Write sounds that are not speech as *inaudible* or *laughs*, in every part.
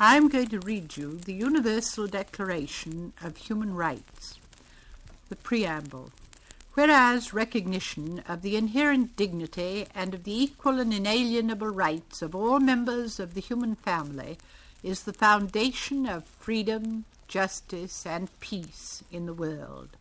I'm going to read you the Universal Declaration of Human Rights. The Preamble. Whereas recognition of the inherent dignity and of the equal and inalienable rights of all members of the human family is the foundation of freedom, justice, and peace in the world.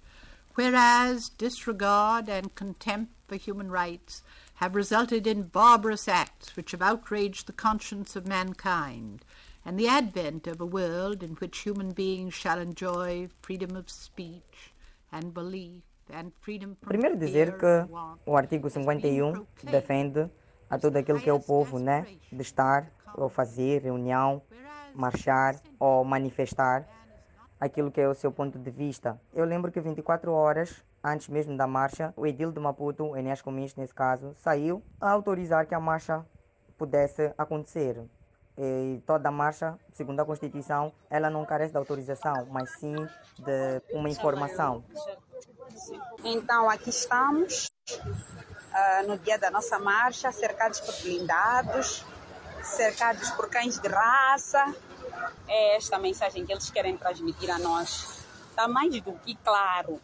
Whereas disregard and contempt for human rights have resulted in barbarous acts which have outraged the conscience of mankind, and the advent of a world in which human beings shall enjoy freedom of speech and belief and freedom from Primeiro dizer que o artigo 51 defende a todo aquilo que é o povo, né, de estar ou fazer reunião, marchar ou manifestar aquilo que é o seu ponto de vista. Eu lembro que 24 horas antes mesmo da marcha, o edil de Maputo, o Enéas Comis nesse caso, saiu a autorizar que a marcha pudesse acontecer. E toda marcha, segundo a Constituição, ela não carece de autorização, mas sim de uma informação. Então, aqui estamos, uh, no dia da nossa marcha, cercados por blindados, cercados por cães de raça. É esta mensagem que eles querem transmitir a nós. Está mais do que claro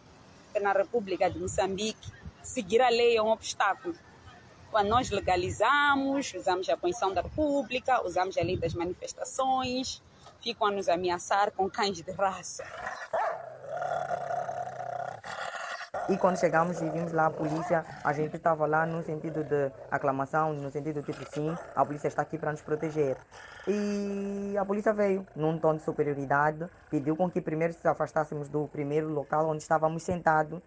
que na República de Moçambique seguir a lei é um obstáculo. Nós legalizamos, usamos a Constituição da República, usamos a lei das manifestações, ficam a nos ameaçar com cães de raça. E quando chegamos e vimos lá a polícia, a gente estava lá no sentido de aclamação, no sentido tipo sim, a polícia está aqui para nos proteger. E a polícia veio num tom de superioridade, pediu com que primeiro se afastássemos do primeiro local onde estávamos sentados.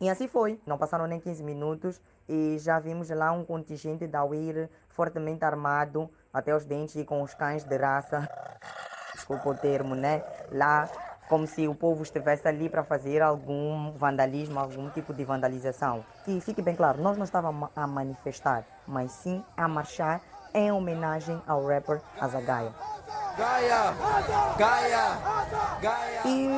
E assim foi. Não passaram nem 15 minutos e já vimos lá um contingente da UIR fortemente armado até os dentes e com os cães de raça. Desculpa o termo, né? Lá como se o povo estivesse ali para fazer algum vandalismo, algum tipo de vandalização. Que fique bem claro, nós não estávamos a manifestar, mas sim a marchar em homenagem ao rapper Azagaia. Gaia! Gaia! Gaia! E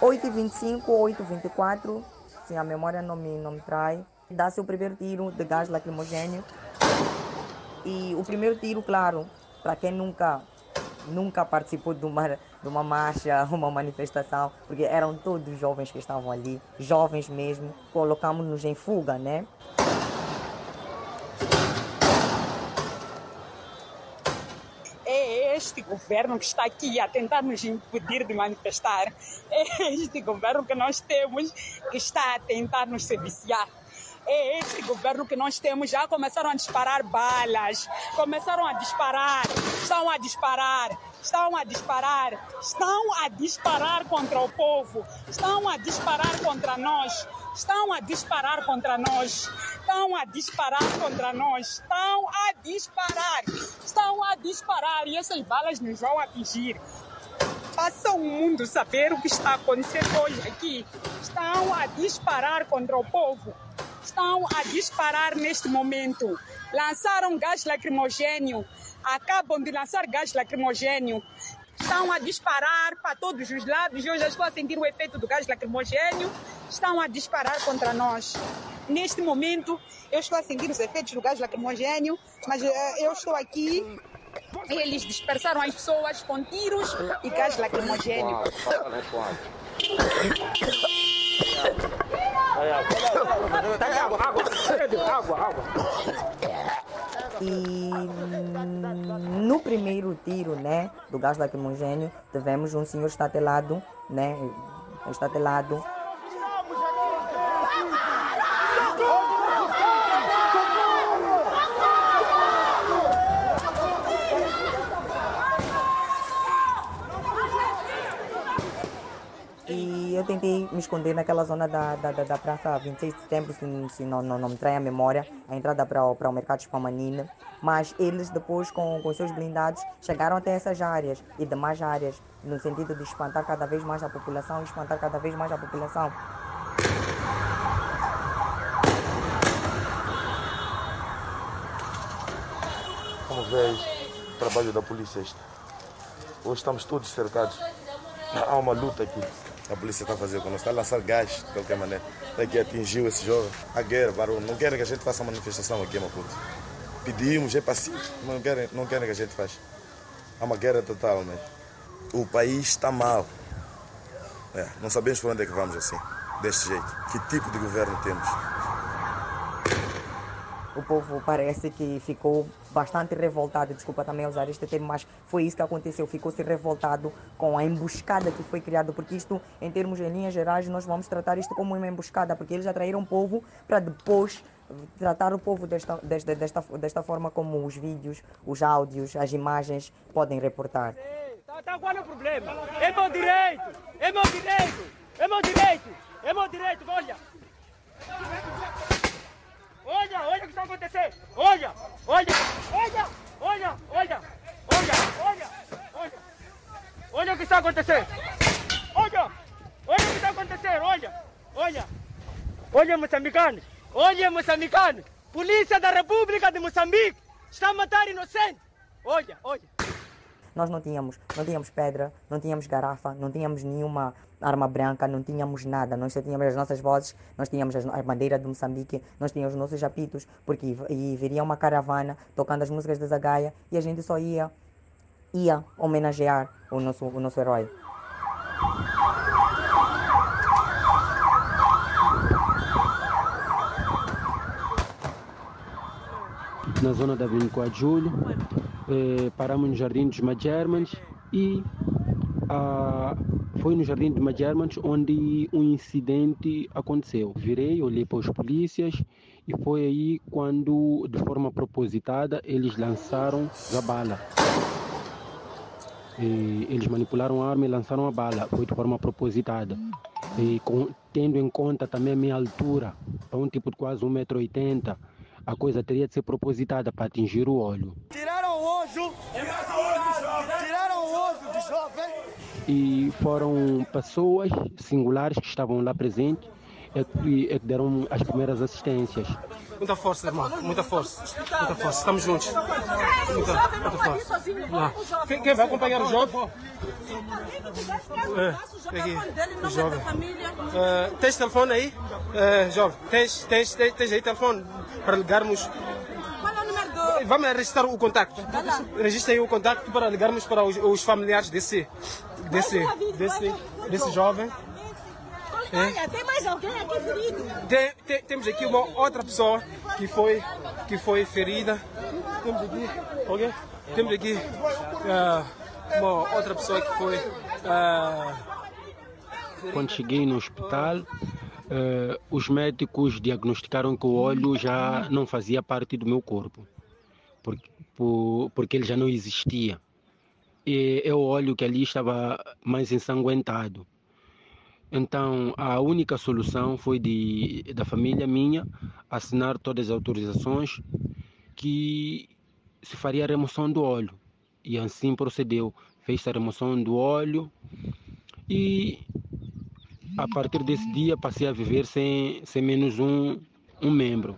8h25, 8h24, se a memória não me, não me trai, dá-se o primeiro tiro de gás lacrimogênio. E o primeiro tiro, claro, para quem nunca nunca participou de uma, de uma marcha, *laughs* uma manifestação, porque eram todos jovens que estavam ali, jovens mesmo, colocamos-nos em fuga, né? É este governo que está aqui a tentar nos impedir de manifestar. É este governo que nós temos que está a tentar nos serviciar é este governo que nós temos. Já começaram a disparar balas, começaram a disparar, estão a disparar, estão a disparar, estão a disparar contra o povo, estão a disparar contra nós, estão a disparar contra nós, estão a disparar contra nós, estão a disparar, estão a disparar e essas balas nos vão atingir. Faça o mundo saber o que está acontecendo hoje aqui. Estão a disparar contra o povo estão a disparar neste momento. Lançaram gás lacrimogênio, acabam de lançar gás lacrimogênio. Estão a disparar para todos os lados. Eu já estou a sentir o efeito do gás lacrimogênio. Estão a disparar contra nós. Neste momento, eu estou a sentir os efeitos do gás lacrimogênio, mas uh, eu estou aqui eles dispersaram as pessoas com tiros e gás lacrimogênio. E no primeiro tiro, né, do gás lacrimogênio, tivemos um senhor estatelado, né, estatelado eu tentei me esconder naquela zona da, da, da, da Praça 26 de Setembro, se, se não, não, não, me trai a memória, a entrada para o, para o mercado Spamanina. Mas eles depois, com, com seus blindados, chegaram até essas áreas e demais áreas, no sentido de espantar cada vez mais a população, espantar cada vez mais a população. Como vês, o trabalho da polícia. Hoje estamos todos cercados. Há uma luta aqui a polícia está a fazer conosco, está a lançar gás de qualquer maneira. Daqui atingiu esse jovem. A guerra, barulho. Não querem que a gente faça manifestação aqui em Maputo. Pedimos, é pacífico, não querem, não querem que a gente faça. Há uma guerra total, mas o país está mal. É, não sabemos para onde é que vamos assim, deste jeito. Que tipo de governo temos? O povo parece que ficou bastante revoltado, desculpa também usar este termo, mas foi isso que aconteceu, ficou-se revoltado com a emboscada que foi criada, porque isto, em termos, em linhas gerais, nós vamos tratar isto como uma emboscada, porque eles atraíram o povo para depois tratar o povo desta, desta, desta, desta forma como os vídeos, os áudios, as imagens podem reportar. Tá, tá, qual é o problema? É meu direito! É meu direito! É meu direito! É meu direito, olha! olha, olha o que está acontecendo. Olha, olha, olha, olha, olha, olha, olha, olha. Olha o que está acontecendo. Olha, olha o que está acontecendo. Olha, olha. Olha, moçambicanos. Olha, moçambicanos. Polícia da República de Moçambique está matando inocentes. Olha, olha. Nós não tínhamos, não tínhamos pedra, não tínhamos garrafa, não tínhamos nenhuma arma branca, não tínhamos nada. Nós só tínhamos as nossas vozes, nós tínhamos a bandeira de Moçambique, nós tínhamos os nossos apitos, porque e viria uma caravana tocando as músicas da Zagaia e a gente só ia, ia homenagear o nosso, o nosso herói. na zona da 24 de Julho, eh, paramos no Jardim dos Magermans e ah, foi no Jardim dos Magermans onde um incidente aconteceu. Virei, olhei para os polícias e foi aí quando, de forma propositada, eles lançaram a bala. E eles manipularam a arma e lançaram a bala. Foi de forma propositada. E com, tendo em conta também a minha altura, para um tipo de quase 1,80m, a coisa teria de ser propositada para atingir o olho. Tiraram o olho! Tiraram o olho do jovem! E foram pessoas singulares que estavam lá presentes é que, é que deram as primeiras assistências. Muita força, irmão. Muita força. Muita força. Estamos juntos. Muita, muita força. Não. Quem, quem vai acompanhar o jovem? É, aqui, o jovem. Uh, tens telefone aí? Uh, jovem, tens, tens, tens, tens aí telefone para ligarmos? Vamos registrar o contacto. Registra aí o contacto para ligarmos para os, os familiares desse, desse, desse, desse jovem. É. Tem mais alguém aqui ferido? Tem, tem, temos aqui uma outra pessoa que foi, que foi ferida. Temos aqui, okay? temos aqui uh, uma outra pessoa que foi. Uh... Quando cheguei no hospital, uh, os médicos diagnosticaram que o olho já não fazia parte do meu corpo, porque, por, porque ele já não existia. E o olho que ali estava mais ensanguentado. Então, a única solução foi de, da família minha assinar todas as autorizações que se faria a remoção do óleo. E assim procedeu. Fez a remoção do óleo e a partir desse dia passei a viver sem, sem menos um, um membro.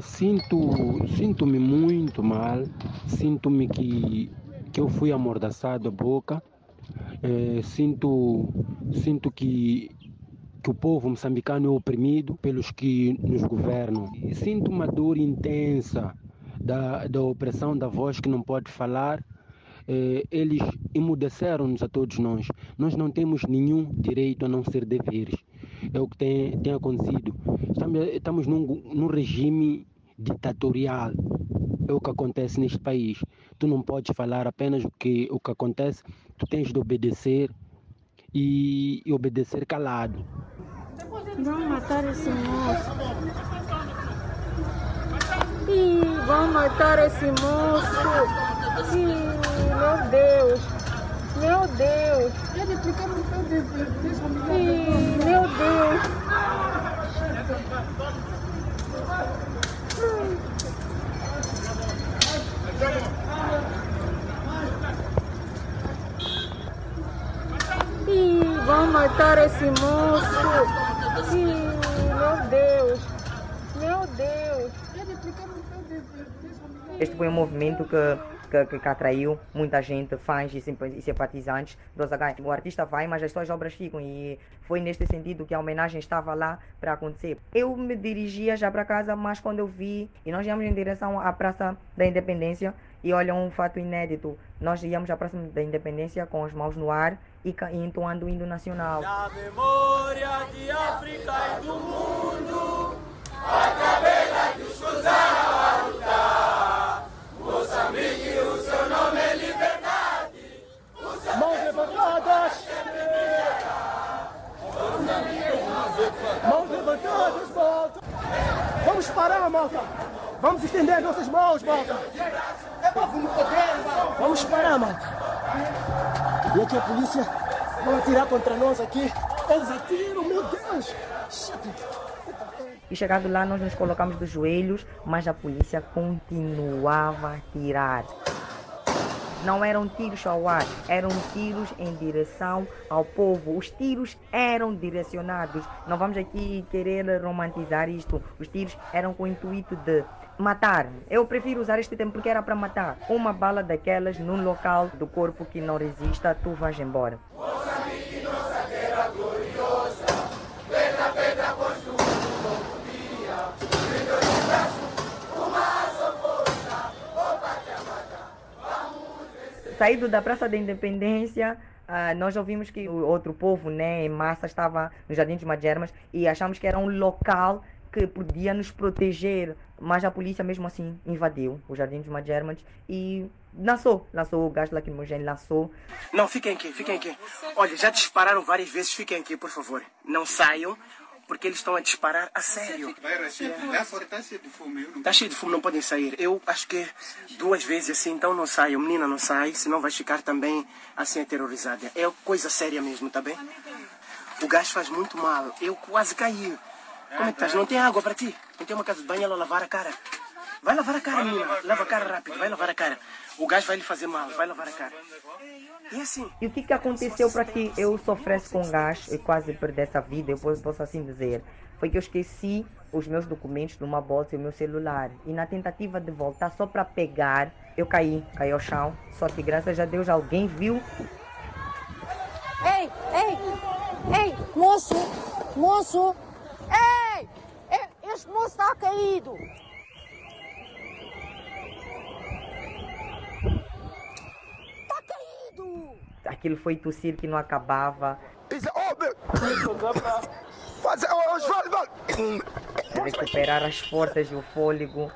Sinto, sinto-me muito mal, sinto-me que, que eu fui amordaçado a boca, é, sinto, sinto que, que o povo moçambicano é oprimido pelos que nos governam. Sinto uma dor intensa da, da opressão da voz que não pode falar. É, eles emudeceram-nos a todos nós. Nós não temos nenhum direito a não ser deveres é o que tem, tem acontecido. Estamos, estamos num, num regime ditatorial. É o que acontece neste país. Tu não podes falar apenas o que, o que acontece, tu tens de obedecer e, e obedecer calado. Vão matar esse moço. Ih, vão matar esse moço. Ih, meu Deus. Meu Deus. Meu Deus. Ih, vão matar esse moço. Ih, meu Deus. Meu Deus. Este foi um movimento que que, que, que atraiu muita gente, fãs e simpatizantes do Zagai. O artista vai, mas as suas obras ficam e foi neste sentido que a homenagem estava lá para acontecer. Eu me dirigia já para casa, mas quando eu vi, e nós íamos em direção à Praça da Independência, e olha um fato inédito, nós íamos à Praça da Independência com as mãos no ar e, e entoando o hino nacional. Na memória de África e do mundo, a cabela de os cruzaram a lutar. Moçambique, o seu nome é liberdade. Mãos levantadas! Mãos levantadas, malta! Vamos parar, malta! Vamos estender nossas mãos, malta! Vamos parar, malta! E aqui a polícia vai atirar contra nós aqui. Eles atiram, meu Deus! E chegado lá, nós nos colocamos dos joelhos, mas a polícia continuava a tirar. Não eram tiros ao ar, eram tiros em direção ao povo. Os tiros eram direcionados. Não vamos aqui querer romantizar isto. Os tiros eram com o intuito de matar. Eu prefiro usar este tempo porque era para matar. Uma bala daquelas num local do corpo que não resista, tu vais embora. Saído da Praça da Independência, Uh, nós ouvimos que o outro povo, né, em massa, estava no Jardim de Magermas e achamos que era um local que podia nos proteger, mas a polícia mesmo assim invadiu o Jardim de Magermas e lançou, lançou o gás lacrimogêneo, lançou. Não, fiquem aqui, fiquem aqui. Olha, já dispararam várias vezes, fiquem aqui, por favor. Não saiam, porque eles estão a disparar a sério. Está cheio de fumo. Não podem sair. Eu acho que duas vezes assim, então não saiam. Menina, não sai, senão vai ficar também assim aterrorizada. É coisa séria mesmo, tá bem? O gás faz muito mal. Eu quase caí. Como é que estás? Não tem água para ti? Não tem uma casa de banho ela lavar a cara? Vai lavar a cara, menina. Lava a cara rápido, vai lavar a cara. O gás vai lhe fazer mal, vai lavar a cara. E assim. E o que, que aconteceu para que eu sofresse com gás e quase perdesse a vida, eu posso, posso assim dizer? Foi que eu esqueci os meus documentos numa bolsa e o meu celular. E na tentativa de voltar só para pegar, eu caí, caí ao chão. Só que graças a Deus alguém viu. Ei, ei, ei, moço, moço, ei, este moço está caído. Aquilo foi tossir que não acabava. Recuperar as forças e o fôlego.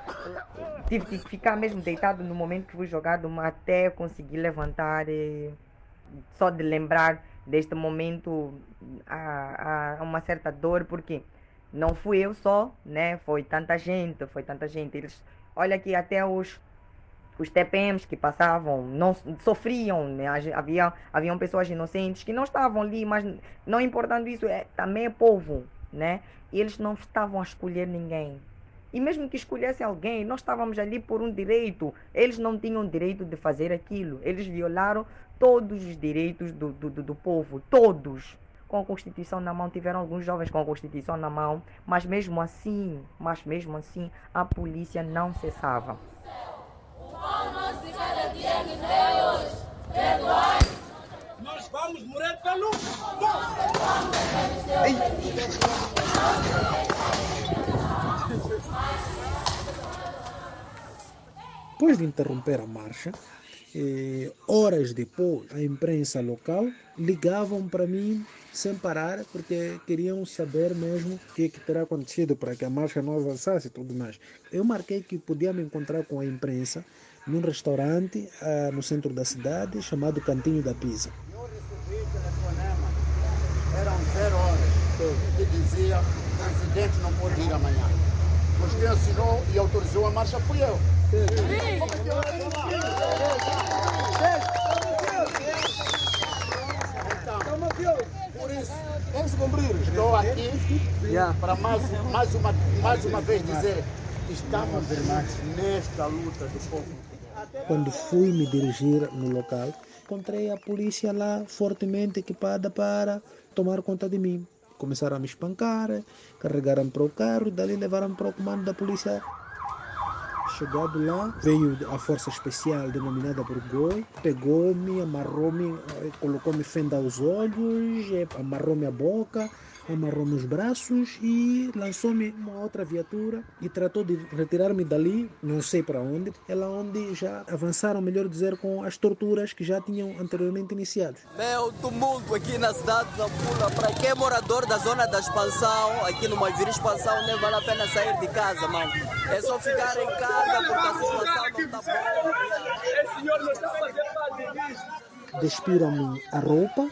Tive que ficar mesmo deitado no momento que fui jogado até conseguir levantar. E só de lembrar deste momento há, há uma certa dor, porque não fui eu só, né? Foi tanta gente, foi tanta gente. Eles, olha que até os os TPMs que passavam não sofriam, né? havia haviam pessoas inocentes que não estavam ali, mas não importando isso, é, também é povo, né? E eles não estavam a escolher ninguém. E mesmo que escolhessem alguém, nós estávamos ali por um direito. Eles não tinham direito de fazer aquilo. Eles violaram todos os direitos do, do, do, povo, todos. Com a Constituição na mão, tiveram alguns jovens com a Constituição na mão, mas mesmo assim, mas mesmo assim, a polícia não cessava. Nós vamos morrer pelo Depois de interromper a marcha, eh, horas depois, a imprensa local ligavam para mim sem parar, porque queriam saber mesmo o que, é que terá acontecido para que a marcha não avançasse e tudo mais. Eu marquei que podia me encontrar com a imprensa num restaurante uh, no centro da cidade chamado Cantinho da Pisa. Eu recebi telefonema, eram zero horas, que dizia o presidente não pode ir amanhã. Mas quem assinou e autorizou a marcha fui eu. Isso, vamos cumprir. Estou aqui para mais, mais, uma, mais uma vez dizer estamos nesta luta do povo. Quando fui me dirigir no local, encontrei a polícia lá fortemente equipada para tomar conta de mim. Começaram a me espancar, carregaram para o carro e dali levaram para o comando da polícia Chegado lá, veio a força especial denominada por Goi, pegou-me, amarrou-me, eh, colocou-me fenda aos olhos, eh, amarrou-me a boca, amarrou-me os braços e lançou-me uma outra viatura e tratou de retirar-me dali, não sei para onde, ela onde já avançaram, melhor dizer, com as torturas que já tinham anteriormente iniciado. Meu tumulto aqui na cidade da Pula, para quem é morador da zona da expansão, aqui no Maivira Expansão, nem vale a pena sair de casa, mano. É só ficar em casa porque a situação não está boa. Esse senhor não está fazendo disso. Despiram-me a roupa,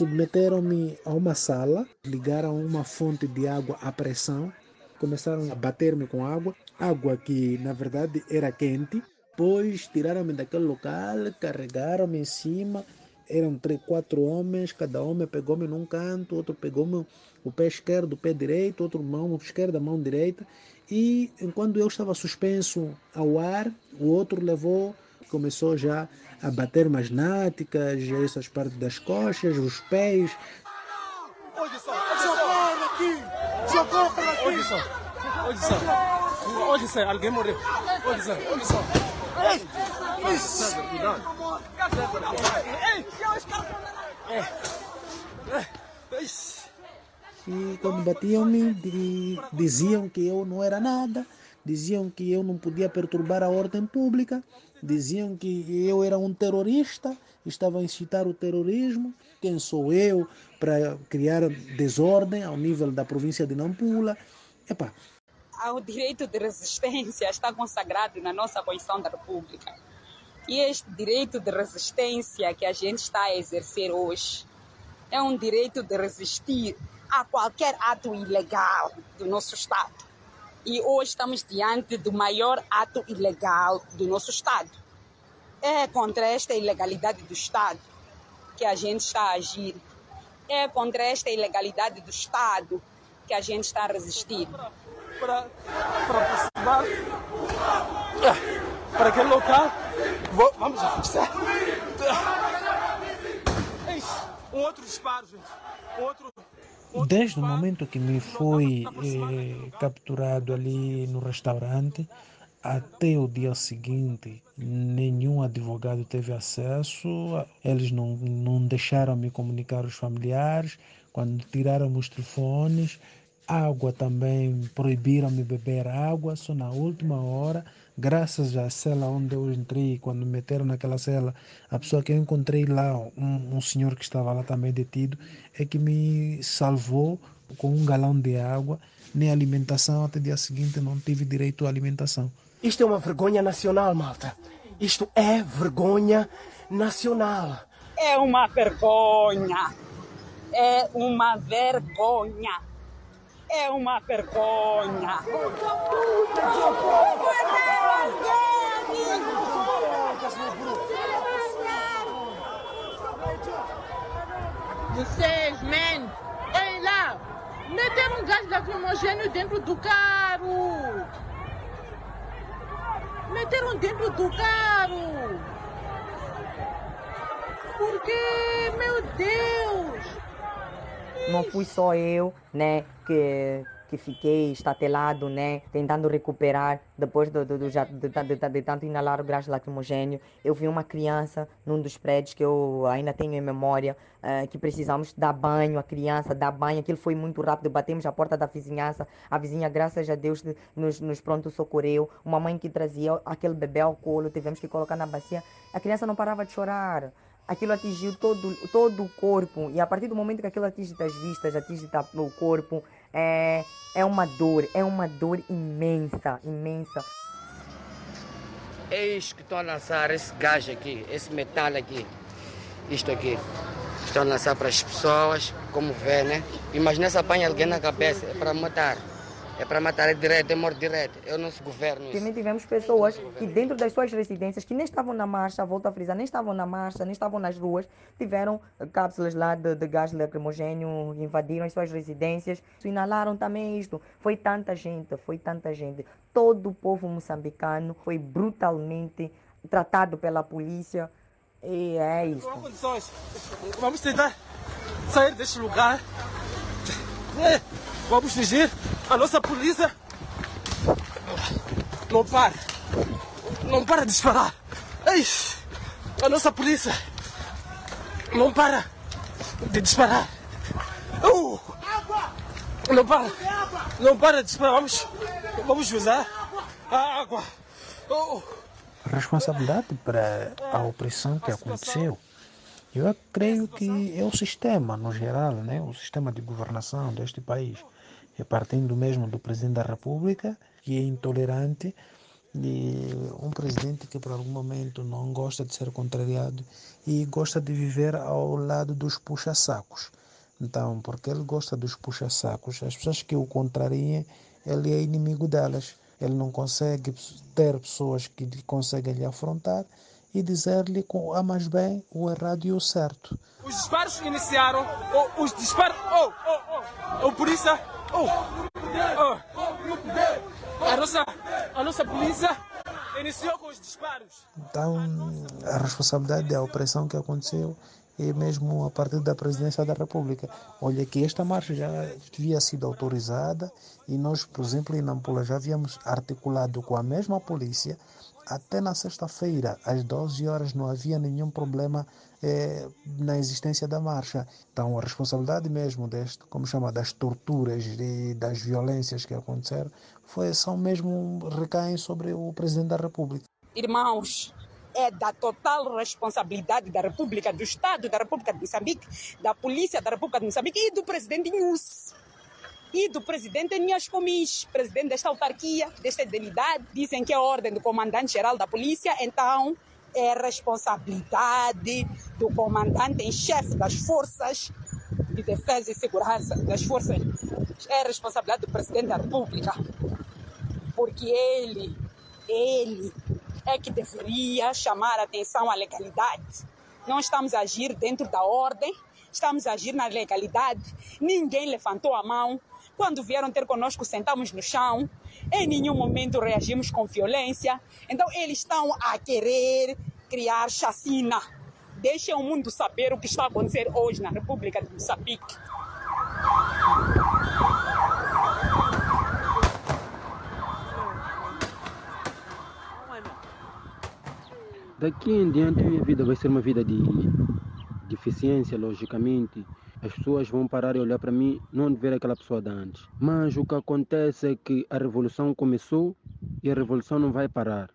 submeteram-me a uma sala, ligaram uma fonte de água à pressão, começaram a bater-me com água, água que na verdade era quente, depois tiraram-me daquele local, carregaram-me em cima, eram três, quatro homens, cada homem pegou-me num canto, outro pegou-me o pé esquerdo, o pé direito, outro mão esquerda, mão direita, e enquanto eu estava suspenso ao ar, o outro levou, começou já a bater umas náticas, essas partes das coxas, os pés. Olha só, socorro aqui! Socorro aqui! Olha só, olha só, olha só, alguém morreu. Olha só, olha só. Ei! Ei! Cuidado. Ei! E quando batiam-me, di- diziam que eu não era nada, diziam que eu não podia perturbar a ordem pública, diziam que eu era um terrorista, estava a incitar o terrorismo. Quem sou eu para criar desordem ao nível da província de Nampula? Epá, O direito de resistência está consagrado na nossa Constituição da República. E este direito de resistência que a gente está a exercer hoje é um direito de resistir a qualquer ato ilegal do nosso Estado. E hoje estamos diante do maior ato ilegal do nosso Estado. É contra esta ilegalidade do Estado que a gente está a agir. É contra esta ilegalidade do Estado que a gente está a resistir. Para, para para aquele local, vou- vamos afastar. Ei, Um outro disparo, gente. Um outro. Desde o momento que me foi eh, capturado ali no restaurante até o dia seguinte, nenhum advogado teve acesso, eles não, não deixaram me comunicar os familiares, quando tiraram os telefones, água também, proibiram-me beber água, só na última hora, graças à cela onde eu entrei, quando me meteram naquela cela, a pessoa que eu encontrei lá, um, um senhor que estava lá também detido, é que me salvou com um galão de água, nem alimentação, até dia seguinte não tive direito à alimentação. Isto é uma vergonha nacional, malta. Isto é vergonha nacional. É uma vergonha. É uma vergonha. É uma vergonha. Vocês, men, olhem lá. Meteram um gás lacrimogênio dentro do carro. Meteram dentro do carro. Por quê? Meu Deus. Não fui só eu, né, que, que fiquei estatelado, né, tentando recuperar depois do, do, do- de, de- tanto inalar o gás lacrimogênio. Eu vi uma criança num dos prédios que eu ainda tenho em memória, eh, que precisamos dar banho, a criança dar banho. Aquilo foi muito rápido, batemos a porta da vizinhança. A vizinha, graças a Deus, de- nos, nos pronto socorreu. Uma mãe que trazia aquele bebê ao colo, tivemos que colocar na bacia. A criança não parava de chorar aquilo atingiu todo, todo o corpo. E a partir do momento que aquilo atinge as vistas, atinge o corpo, é, é uma dor, é uma dor imensa, imensa. Eis que estão a lançar esse gás aqui, esse metal aqui, isto aqui. Estão a lançar para as pessoas, como vê, né? Imagina se apanha alguém na cabeça, é para matar. É para matar, é direto, é morte direta. Eu não se governo isso. Também tivemos pessoas que dentro das suas residências, que nem estavam na marcha, volto a frisar, nem estavam na marcha, nem estavam nas ruas, tiveram eh, cápsulas lá de, de gás lacrimogênio, invadiram as suas residências, inalaram também isto. Foi tanta gente, foi tanta gente. Todo o povo moçambicano foi brutalmente tratado pela polícia. E é isso. Não há condições. Vamos tentar sair deste lugar. *laughs* É, Vamos fugir. A nossa polícia não para. Não para de disparar. Ei, a nossa polícia não para de disparar. Uh, não para. Não para de disparar. Vamos, vamos usar a água. Uh. Responsabilidade para a opressão que aconteceu, eu creio que é o sistema no geral, né? o sistema de governação deste país. É partindo mesmo do presidente da República, que é intolerante, e um presidente que por algum momento não gosta de ser contrariado e gosta de viver ao lado dos puxa-sacos. Então, porque ele gosta dos puxa-sacos, as pessoas que o contrariem, ele é inimigo delas. Ele não consegue ter pessoas que conseguem lhe afrontar e dizer-lhe com a mais bem o errado e o certo. Os disparos iniciaram, oh, os disparos, oh, oh, oh, oh, polícia, oh, oh, a nossa, a nossa polícia iniciou com os disparos. Então, a responsabilidade da opressão que aconteceu e mesmo a partir da presidência da República. Olha que esta marcha já havia sido autorizada e nós, por exemplo, em Nampula já havíamos articulado com a mesma polícia até na sexta-feira, às 12 horas, não havia nenhum problema eh, na existência da marcha. Então, a responsabilidade mesmo deste, como chama, das torturas e das violências que aconteceram, foi, são mesmo, recaem sobre o Presidente da República. Irmãos, é da total responsabilidade da República, do Estado da República de Moçambique, da Polícia da República de Moçambique e do presidente Nus. E do presidente Nias Comis, presidente desta autarquia, desta entidade. Dizem que é ordem do comandante-geral da polícia, então é responsabilidade do comandante em chefe das forças de defesa e segurança das forças. É responsabilidade do presidente da República. Porque ele, ele é que deveria chamar a atenção à legalidade. Não estamos a agir dentro da ordem, estamos a agir na legalidade. Ninguém levantou a mão. Quando vieram ter conosco, sentamos no chão. Em nenhum momento reagimos com violência. Então, eles estão a querer criar chacina. Deixem o mundo saber o que está a acontecer hoje na República de Moçambique. Daqui em diante, minha vida vai ser uma vida de deficiência, logicamente. As pessoas vão parar e olhar para mim, não ver aquela pessoa de antes. Mas o que acontece é que a revolução começou e a revolução não vai parar.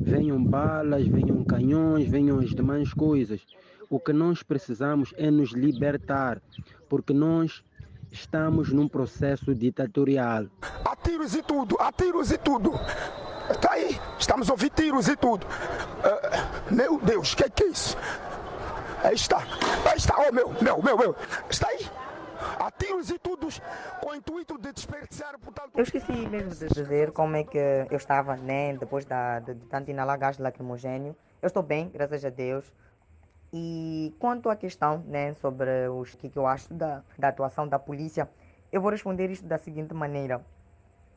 Venham balas, venham canhões, venham as demais coisas. O que nós precisamos é nos libertar, porque nós estamos num processo ditatorial. Há tiros e tudo, há tiros e tudo. Está aí, estamos a ouvir tiros e tudo. Uh, meu Deus, o que, que é isso? Aí está, aí está, oh meu, meu, meu, meu. Está aí. Há tiros e tudo com o intuito de desperdiçar, portanto... Eu esqueci mesmo de dizer como é que eu estava, né, depois da, de, de tanto inalar gás lacrimogênio. Eu estou bem, graças a Deus. E quanto à questão, né, sobre o que, que eu acho da, da atuação da polícia, eu vou responder isto da seguinte maneira.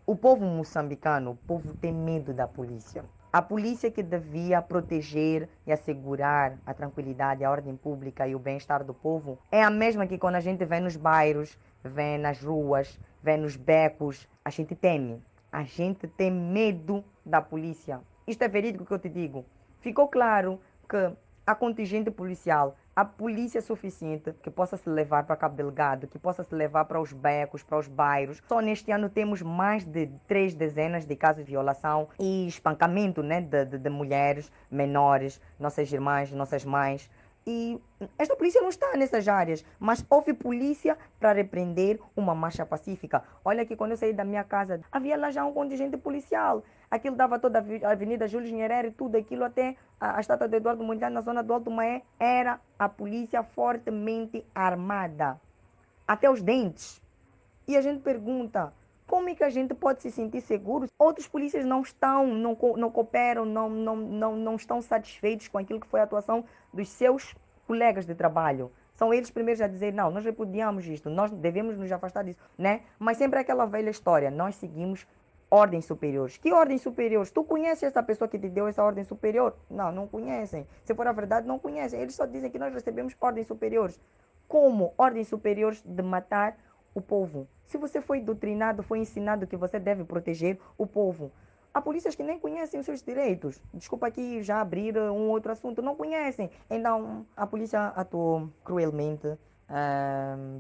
O povo moçambicano, o povo tem medo da polícia. A polícia que devia proteger e assegurar a tranquilidade, a ordem pública e o bem-estar do povo é a mesma que quando a gente vê nos bairros, vê nas ruas, vê nos becos, a gente teme. A gente tem medo da polícia. Isto é verídico que eu te digo. Ficou claro que a contingente policial, a polícia suficiente que possa se levar para Cabo Delgado, que possa se levar para os becos, para os bairros. Só neste ano temos mais de três dezenas de casos de violação e espancamento né, de, de, de mulheres menores, nossas irmãs, nossas mães. E esta polícia não está nessas áreas, mas houve polícia para repreender uma marcha pacífica. Olha que quando eu saí da minha casa, havia lá já um contingente policial. Aquilo dava toda a Avenida Júlio Nyerere, tudo aquilo até a, a estátua de Eduardo Mondlane na zona do Alto Maé. Era a polícia fortemente armada, até os dentes. E a gente pergunta, como é que a gente pode se sentir seguro? Outros polícias não estão, não, não cooperam, não, não, não, não estão satisfeitos com aquilo que foi a atuação dos seus colegas de trabalho. São eles primeiros a dizer, não, nós repudiamos isto, nós devemos nos afastar disso, né? Mas sempre aquela velha história, nós seguimos ordens superiores. Que ordens superiores? Tu conheces essa pessoa que te deu essa ordem superior? Não, não conhecem. Se for a verdade, não conhecem. Eles só dizem que nós recebemos ordens superiores. Como ordens superiores de matar o povo? Se você foi doutrinado, foi ensinado que você deve proteger o povo. Há polícias que nem conhecem os seus direitos. Desculpa aqui já abrir um outro assunto, não conhecem. Então, a polícia atuou cruelmente,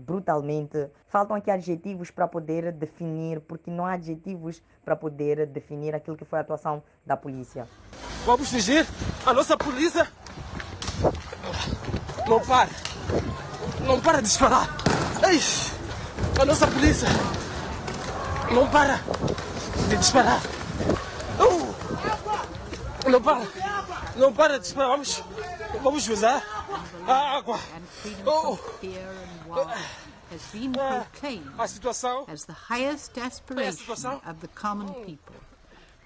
brutalmente. Faltam aqui adjetivos para poder definir, porque não há adjetivos para poder definir aquilo que foi a atuação da polícia. Vamos fugir? A nossa polícia não para. Não para de disparar. Ei, a nossa polícia não para de disparar. Uh, não para. Não para de disparar. Vamos, vamos usar a água. Oh. From fear and war has been proclaimed as the highest aspiration of the common people.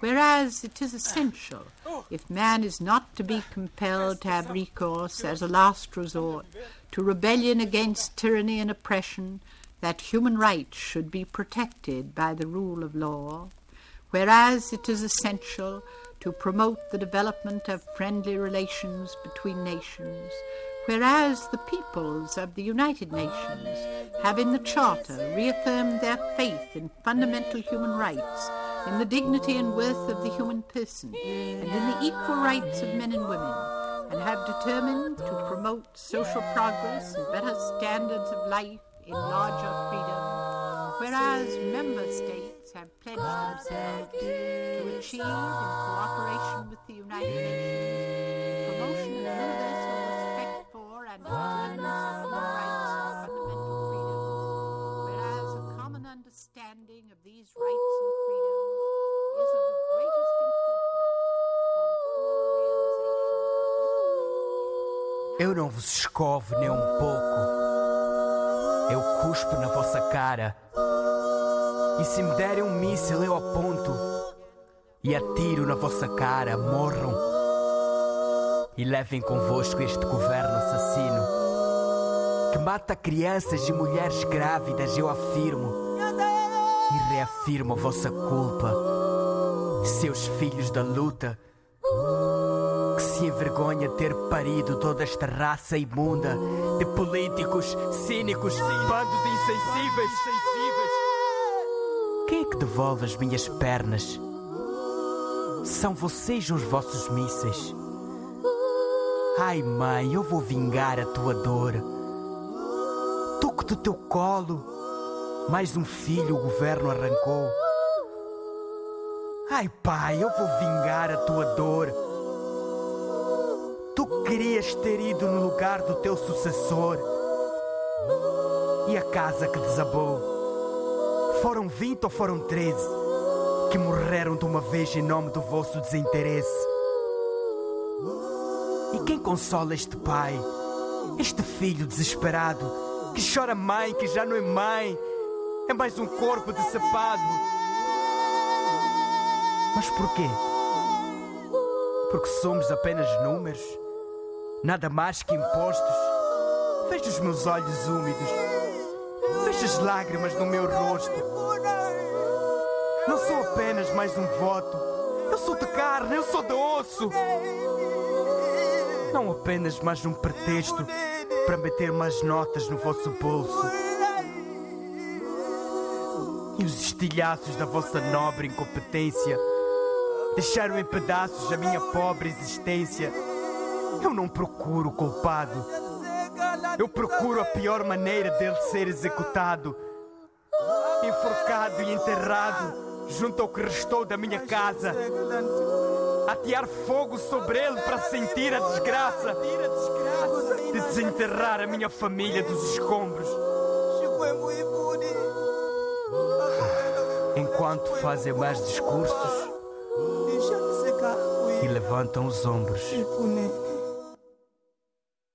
Whereas it is essential, if man is not to be compelled to have recourse as a last resort to rebellion against tyranny and oppression, that human rights should be protected by the rule of law. Whereas it is essential to promote the development of friendly relations between nations, whereas the peoples of the United Nations have in the Charter reaffirmed their faith in fundamental human rights, in the dignity and worth of the human person, and in the equal rights of men and women, and have determined to promote social progress and better standards of life in larger freedom, whereas member states have pledged themselves to achieve, in cooperation with the United Nations, promotion of universal respect for and observance of human rights and fundamental freedoms, whereas a common understanding of these rights and freedoms is of the greatest Eu não vos escovo nem um pouco. Eu cuspo na vossa cara. E se me derem um míssil, eu aponto e atiro na vossa cara. Morram. E levem convosco este governo assassino que mata crianças e mulheres grávidas, eu afirmo. E reafirmo a vossa culpa, seus filhos da luta que se envergonha ter parido toda esta raça imunda de políticos cínicos, bando de insensíveis. Que devolve as minhas pernas? São vocês os vossos mísseis. Ai, mãe, eu vou vingar a tua dor. Toco do teu colo. Mais um filho o governo arrancou. Ai, pai, eu vou vingar a tua dor. Tu querias ter ido no lugar do teu sucessor. E a casa que desabou? Foram vinte ou foram treze que morreram de uma vez em nome do vosso desinteresse? E quem consola este pai, este filho desesperado, que chora mãe, que já não é mãe, é mais um corpo decepado? Mas porquê? Porque somos apenas números? Nada mais que impostos? Veja os meus olhos úmidos. Veja as lágrimas no meu rosto. Não sou apenas mais um voto. Eu sou de carne, eu sou de osso. Não apenas mais um pretexto para meter mais notas no vosso bolso. E os estilhaços da vossa nobre incompetência deixaram em pedaços a minha pobre existência. Eu não procuro culpado. Eu procuro a pior maneira dele ser executado. Enforcado e enterrado junto ao que restou da minha casa. Atear fogo sobre ele para sentir a desgraça de desenterrar a minha família dos escombros. Enquanto fazem mais discursos e levantam os ombros.